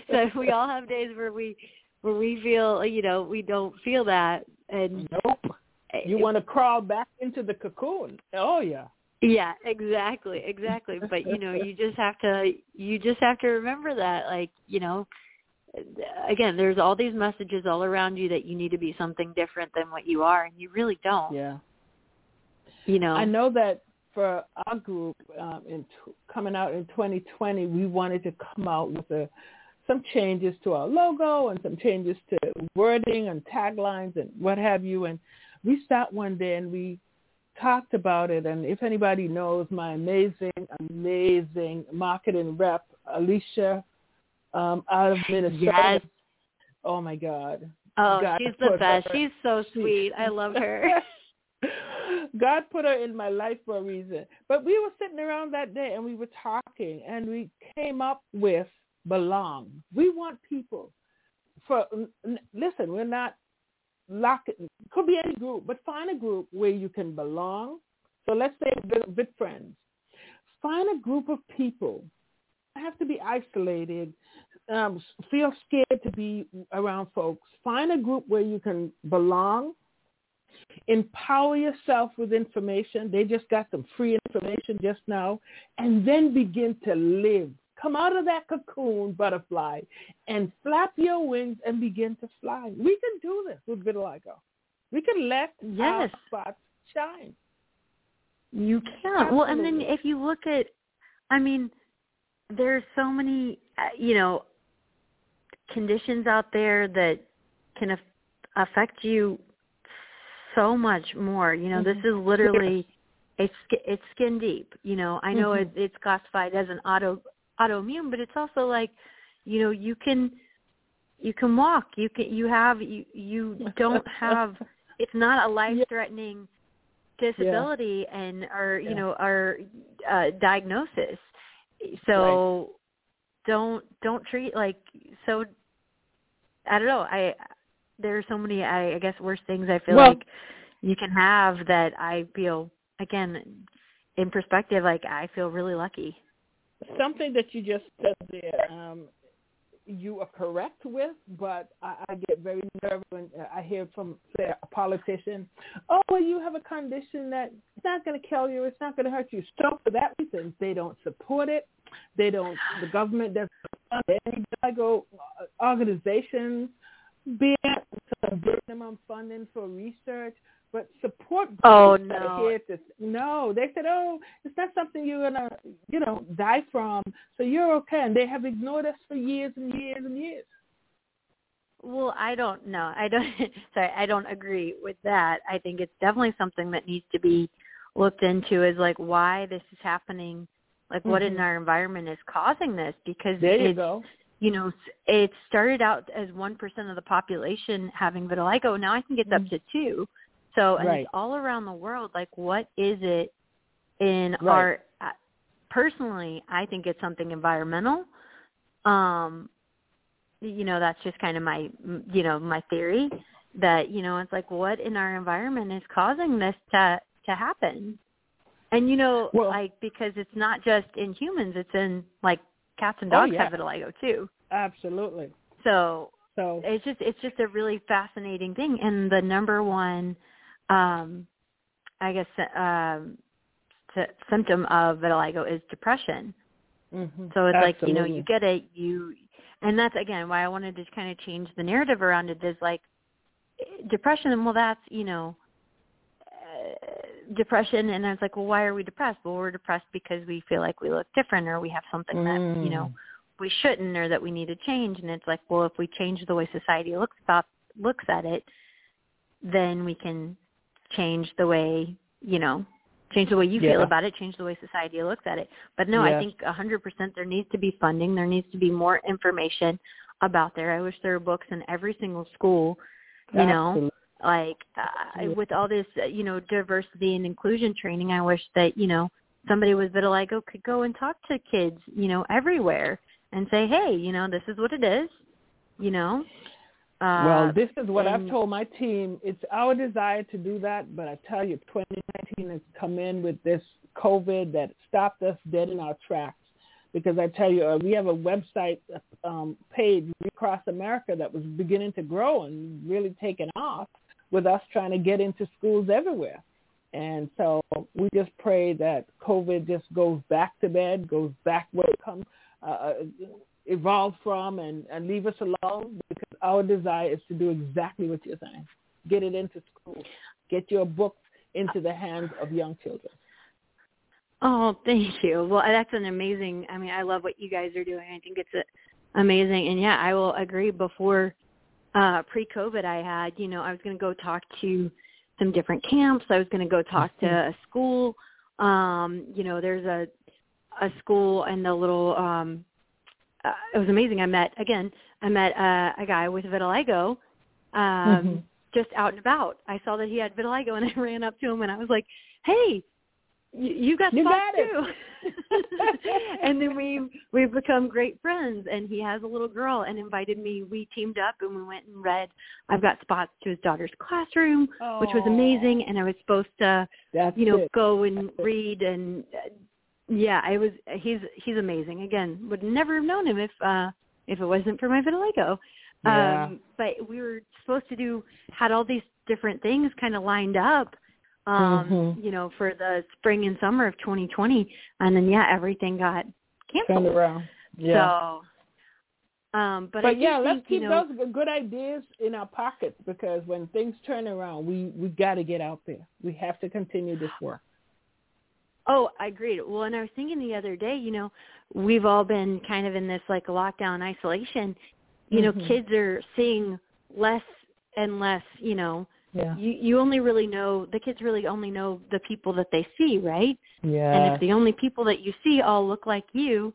Speaker 3: So we all have days where we where we feel you know we don't feel that and
Speaker 2: nope. You want to crawl back into the cocoon. Oh yeah.
Speaker 3: Yeah exactly exactly. But you know you just have to you just have to remember that like you know again there's all these messages all around you that you need to be something different than what you are and you really don't.
Speaker 2: Yeah.
Speaker 3: You know?
Speaker 2: I know that for our group um, in t- coming out in 2020 we wanted to come out with a some changes to our logo and some changes to wording and taglines and what have you. And we sat one day and we talked about it. And if anybody knows my amazing, amazing marketing rep, Alicia, um, out of Minnesota.
Speaker 3: Yes.
Speaker 2: Oh my God.
Speaker 3: Oh,
Speaker 2: God
Speaker 3: she's the best.
Speaker 2: her-
Speaker 3: She's so sweet. I love her.
Speaker 2: God put her in my life for a reason. But we were sitting around that day and we were talking and we came up with belong. We want people for listen, we're not locking could be any group, but find a group where you can belong. So let's say Vit friends. Find a group of people. Have to be isolated, um, feel scared to be around folks. Find a group where you can belong empower yourself with information. They just got some free information just now. And then begin to live. Come out of that cocoon, butterfly, and flap your wings and begin to fly. We can do this with vitiligo. We can let our
Speaker 3: Yes.
Speaker 2: spots shine.
Speaker 3: You can. Well, and then if you look at, I mean, there's so many, uh, you know, conditions out there that can af- affect you so much more. You know, this is literally it's it's skin deep. You know, I know
Speaker 2: Mhm.
Speaker 3: it, it's classified as an auto autoimmune, but it's also like, you know, you can you can walk. You can you have you you don't have. It's not a life threatening disability and our you
Speaker 2: Yeah.
Speaker 3: know our uh diagnosis so don't don't treat like so i don't know i there are so many i i guess worse things i feel
Speaker 2: Well-
Speaker 3: like you can have that i feel again in perspective like i feel really lucky
Speaker 2: Something that you just said there, um, you are correct with, but I, I get very nervous when I hear from say, a politician, oh, well, you have a condition that it's not going to kill you, it's not going to hurt you. So for that reason, they don't support it. They don't, the government doesn't fund any go organizations, be it some minimum funding for research, but support groups
Speaker 3: Oh,
Speaker 2: that are
Speaker 3: no.
Speaker 2: here to no. They said, oh, it's not something you're gonna, you know, die from. So you're okay. And they have ignored us for years and years and years.
Speaker 3: Well, I don't know. I don't. Sorry, I don't agree with that. I think it's definitely something that needs to be looked into. Is like why this is happening. Like what in
Speaker 2: Mhm.
Speaker 3: our environment is causing this? Because
Speaker 2: There you go.
Speaker 3: You know, s- it started out as one percent of the population having vitiligo. Now I think it's up
Speaker 2: Mm.
Speaker 3: to two. So and
Speaker 2: Right.
Speaker 3: it's all around the world. Like what is it in
Speaker 2: Right.
Speaker 3: our? uh, Personally, I think it's something environmental. Um, you know that's just kind of my you know my theory that you know it's like what in our environment is causing this to to happen and you know
Speaker 2: Well-
Speaker 3: like because it's not just in humans it's in like cats and
Speaker 2: Oh,
Speaker 3: dogs
Speaker 2: yeah.
Speaker 3: have vitiligo too
Speaker 2: Absolutely.
Speaker 3: so
Speaker 2: So
Speaker 3: it's just it's just a really fascinating thing and the number one um i guess um sy- symptom of vitiligo is depression
Speaker 2: mhm.
Speaker 3: so it's like, you know, you get it, you and that's again why I wanted to kind of change the narrative around it is like depression, well that's, you know, uh, depression and I was like, well why are we depressed? Well, we're depressed because we feel like we look different or we have something that, you know,
Speaker 2: Mm.
Speaker 3: we shouldn't or that we need to change and it's like, well, if we change the way society looks about looks at it, then we can change the way, you know, change the way you feel about it, change the way society looks at it. But no, I think a 100% there needs to be funding, there needs to be more information about there. I wish there were books in every single school, you
Speaker 2: Absolutely.
Speaker 3: know, like uh, with all this, uh, you know, diversity and inclusion training. I wish that, you know, somebody with vitiligo could go and talk to kids, you know, everywhere and say, hey, you know, this is what it is, you know. Uh,
Speaker 2: well, this is what
Speaker 3: and-
Speaker 2: I've told my team. It's our desire to do that, but I tell you, 2019 has come in with this COVID that stopped us dead in our tracks. Because I tell you, uh, we have a website um, page across America that was beginning to grow and really taking off with us trying to get into schools everywhere. And so we just pray that COVID just goes back to bed, goes back where it comes, uh, evolved from, and, and leave us alone. Because our desire is to do exactly what you're saying: get it into school, get your books into the hands of young children.
Speaker 3: Oh, thank you. Well, that's an amazing. I mean, I love what you guys are doing. I think it's a, amazing. And yeah, I will agree. Before uh pre-COVID, I had, you know, I was going to go talk to some different camps. I was going to go talk to a school. Um, you know, there's a a school and the little um uh, it was amazing. I met again, I met uh, a guy with vitiligo um
Speaker 2: Mm-hmm.
Speaker 3: just out and about. I saw that he had vitiligo and I ran up to him and I was like, "Hey, you, got
Speaker 2: You
Speaker 3: spots
Speaker 2: got
Speaker 3: too." and then we we've become great friends and he has a little girl and invited me. We teamed up and we went and read I've got spots to his daughter's classroom, which was amazing and I was supposed to you know
Speaker 2: it.
Speaker 3: go and read and uh, yeah i was he's he's amazing again would never have known him if uh if it wasn't for my vitiligo
Speaker 2: Yeah.
Speaker 3: um but we were supposed to do had all these different things kind of lined up um
Speaker 2: Mhm.
Speaker 3: you know for the spring and summer of 2020 and then yeah everything got canceled
Speaker 2: around. Yeah.
Speaker 3: so um but,
Speaker 2: but yeah, let's
Speaker 3: think,
Speaker 2: keep
Speaker 3: you know,
Speaker 2: those good ideas in our pockets because when things turn around, we we got to get out there. We have to continue this work.
Speaker 3: Oh, I agreed. Well, and I was thinking the other day, you know, we've all been kind of in this like lockdown isolation. You know,
Speaker 2: Mhm.
Speaker 3: kids are seeing less and less, you know,
Speaker 2: Yeah.
Speaker 3: you you only really know the kids really only know the people that they see, right?
Speaker 2: Yeah.
Speaker 3: And if the only people that you see all look like you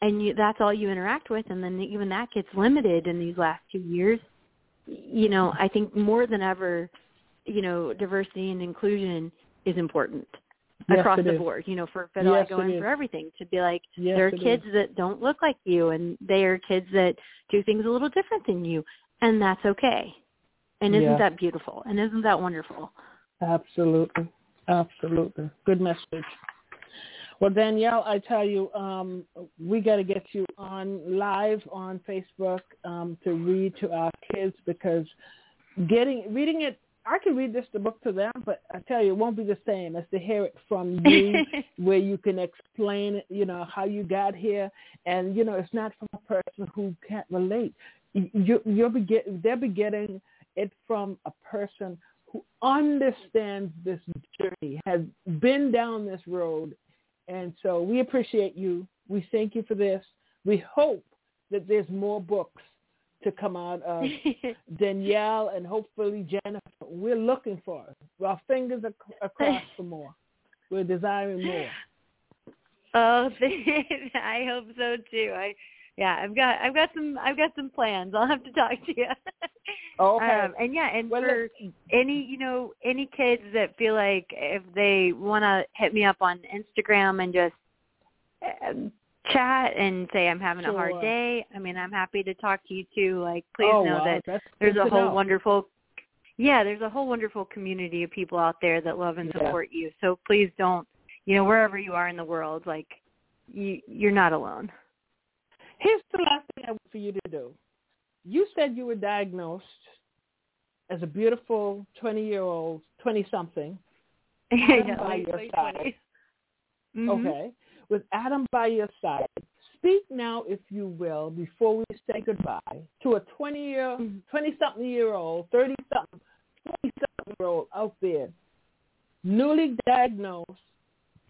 Speaker 3: and you that's all you interact with and then even that gets limited in these last 2 years, you know, I think more than ever, you know, diversity and inclusion is important
Speaker 2: Yes,
Speaker 3: across the
Speaker 2: is.
Speaker 3: board, you know, for
Speaker 2: Yes,
Speaker 3: vitiligo
Speaker 2: it
Speaker 3: and for everything to be like
Speaker 2: Yes,
Speaker 3: there are kids
Speaker 2: is.
Speaker 3: that don't look like you and they are kids that do things a little different than you and that's okay. And isn't
Speaker 2: Yeah.
Speaker 3: that beautiful? And isn't that wonderful?
Speaker 2: Absolutely. Absolutely. Good message. Well, Danielle, I tell you, um, we got to get you on live on Facebook um, to read to our kids because getting reading it, I can read this the book to them, but I tell you, it won't be the same as to hear it from you, where you can explain, you know, how you got here, and you know, it's not from a person who can't relate. You, you'll be get, they'll be getting it from a person who understands this journey, has been down this road. And so we appreciate you. We thank you for this. We hope that there's more books to come out of Danielle and hopefully Jennifer. We're looking for it. Our fingers are across for more. We're desiring more.
Speaker 3: oh, I hope so too. I yeah, I've got I've got some I've got some plans. I'll have to talk to you.
Speaker 2: Okay.
Speaker 3: Um, and yeah, and
Speaker 2: Well,
Speaker 3: for any you know any kids that feel like if they want to hit me up on Instagram and just um, chat and say I'm having a hard day, I mean I'm happy to talk to you too. Like please
Speaker 2: oh,
Speaker 3: know
Speaker 2: wow.
Speaker 3: that there's a whole
Speaker 2: know.
Speaker 3: wonderful yeah there's a whole wonderful community of people out there that love and
Speaker 2: Yeah.
Speaker 3: support you. So please don't you know wherever you are in the world like you you're not alone.
Speaker 2: Here's the last thing I want for you to do. You said you were diagnosed as a beautiful 20-year-old, 20-something, Adam by your side.
Speaker 3: 20s. Mhm.
Speaker 2: okay, with Adam by your side. Speak now, if you will, before we say goodbye, to a 20-year,
Speaker 3: Mhm.
Speaker 2: 20-something year old, 30-something, 40-something year old out there, newly diagnosed.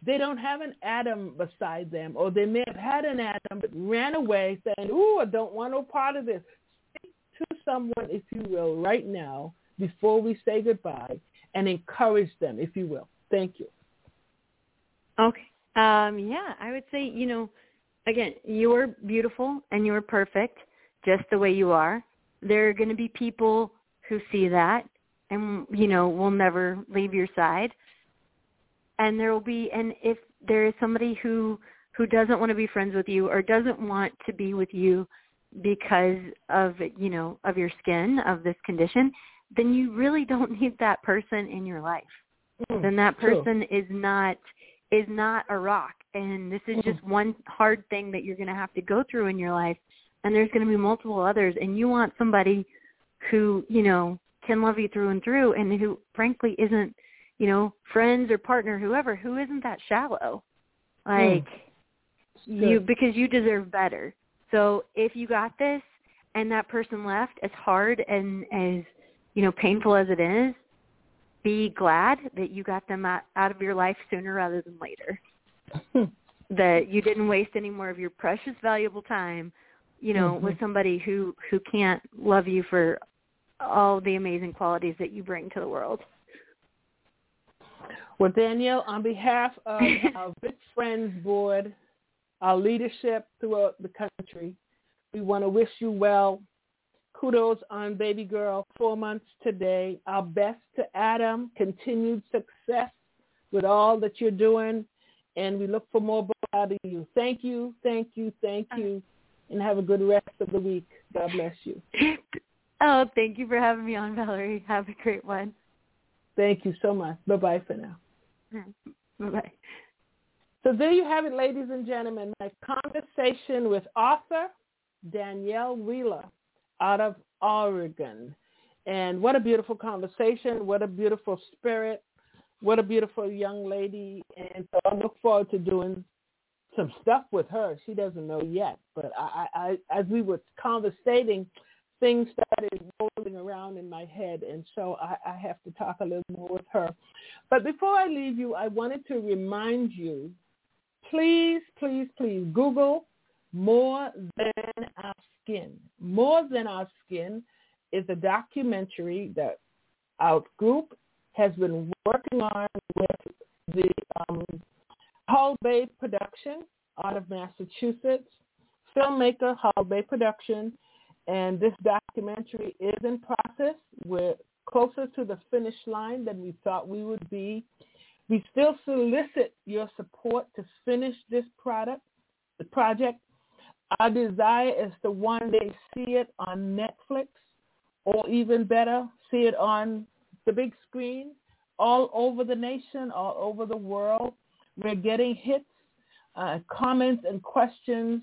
Speaker 2: They don't have an Adam beside them, or they may have had an Adam but ran away saying, ooh, I don't want no part of this. Speak to someone, if you will, right now, before we say goodbye, and encourage them, if you will. Thank you.
Speaker 3: Okay. Um, yeah, I would say, you know, again, you're beautiful and you're perfect just the way you are. There are going to be people who see that and you know will never leave your side. And there will be and if there is somebody who who doesn't want to be friends with you or doesn't want to be with you because of you know of your skin of this condition then you really don't need that person in your life mm, then that person true. is not is not a rock and this is mm. just one hard thing that you're going to have to go through in your life and there's going to be multiple others and you want somebody who you know can love you through and through and who frankly isn't you know friends or partner whoever who isn't that shallow mm. like mm. you because you deserve better so if you got this and that person left as hard and as you know painful as it is be glad that you got them out, out of your life sooner rather than later that you didn't waste any more of your precious valuable time you know mm-hmm. with somebody who who can't love you for all the amazing qualities that you bring to the world
Speaker 2: well danielle on behalf of our Vit Friends board our leadership throughout the country we want to wish you well kudos on baby girl four months today our best to adam continued success with all that you're doing and we look for more out of you thank you thank you thank you and have a good rest of the week. God bless you.
Speaker 3: Oh, thank you for having me on, Valerie. Have a great one.
Speaker 2: Thank you so much. Bye-bye for now. Mm-hmm.
Speaker 3: Bye-bye.
Speaker 2: So there you have it, ladies and gentlemen, my conversation with author Danielle Wheeler out of Oregon. And what a beautiful conversation. What a beautiful spirit. What a beautiful young lady. And so I look forward to doing some stuff with her. She doesn't know yet, but I, I, as we were conversating, things started rolling around in my head, and so I, I have to talk a little more with her. But before I leave you, I wanted to remind you, please, please, please Google More Than Our Skin. More Than Our Skin is a documentary that our group has been working on with the um, Hull Bay Production out of Massachusetts, filmmaker Hull Bay Production, and this documentary is in process. We're closer to the finish line than we thought we would be. We still solicit your support to finish this product, the project. Our desire is to one day see it on Netflix or even better, see it on the big screen all over the nation, all over the world. We're getting hits, uh, comments, and questions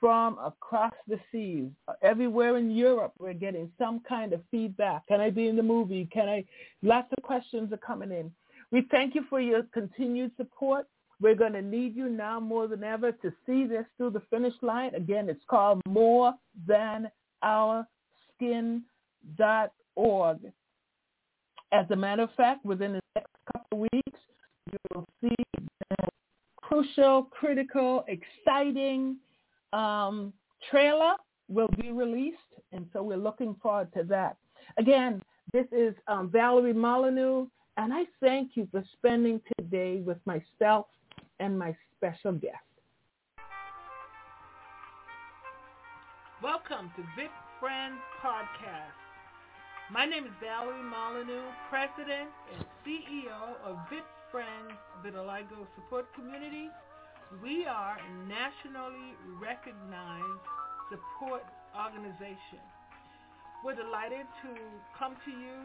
Speaker 2: from across the seas. Uh, everywhere in Europe, we're getting some kind of feedback. Can I be in the movie? Can I? Lots of questions are coming in. We thank you for your continued support. We're going to need you now more than ever to see this through the finish line. Again, it's called More Than Our Skin.org. As a matter of fact, within the next couple of weeks, you will see crucial, critical, exciting um, trailer will be released, and so we're looking forward to that. Again, this is um, Valerie Molyneux, and I thank you for spending today with myself and my special guest. Welcome to Vit Friends Podcast. My name is Valerie Molyneux, President and CEO of Vit Friends Vitiligo Support Community. We are a nationally recognized support organization. We're delighted to come to you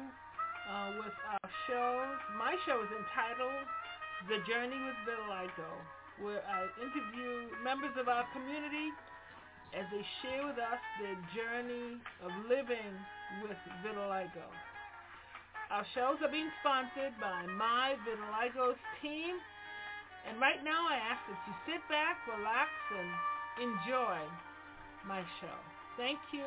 Speaker 2: uh, with our shows. My show is entitled The Journey with Vitiligo, where I interview members of our community as they share with us their journey of living with vitiligo. Our shows are being sponsored by My Vitiligo's team. And right now I ask that you sit back, relax, and enjoy my show. Thank you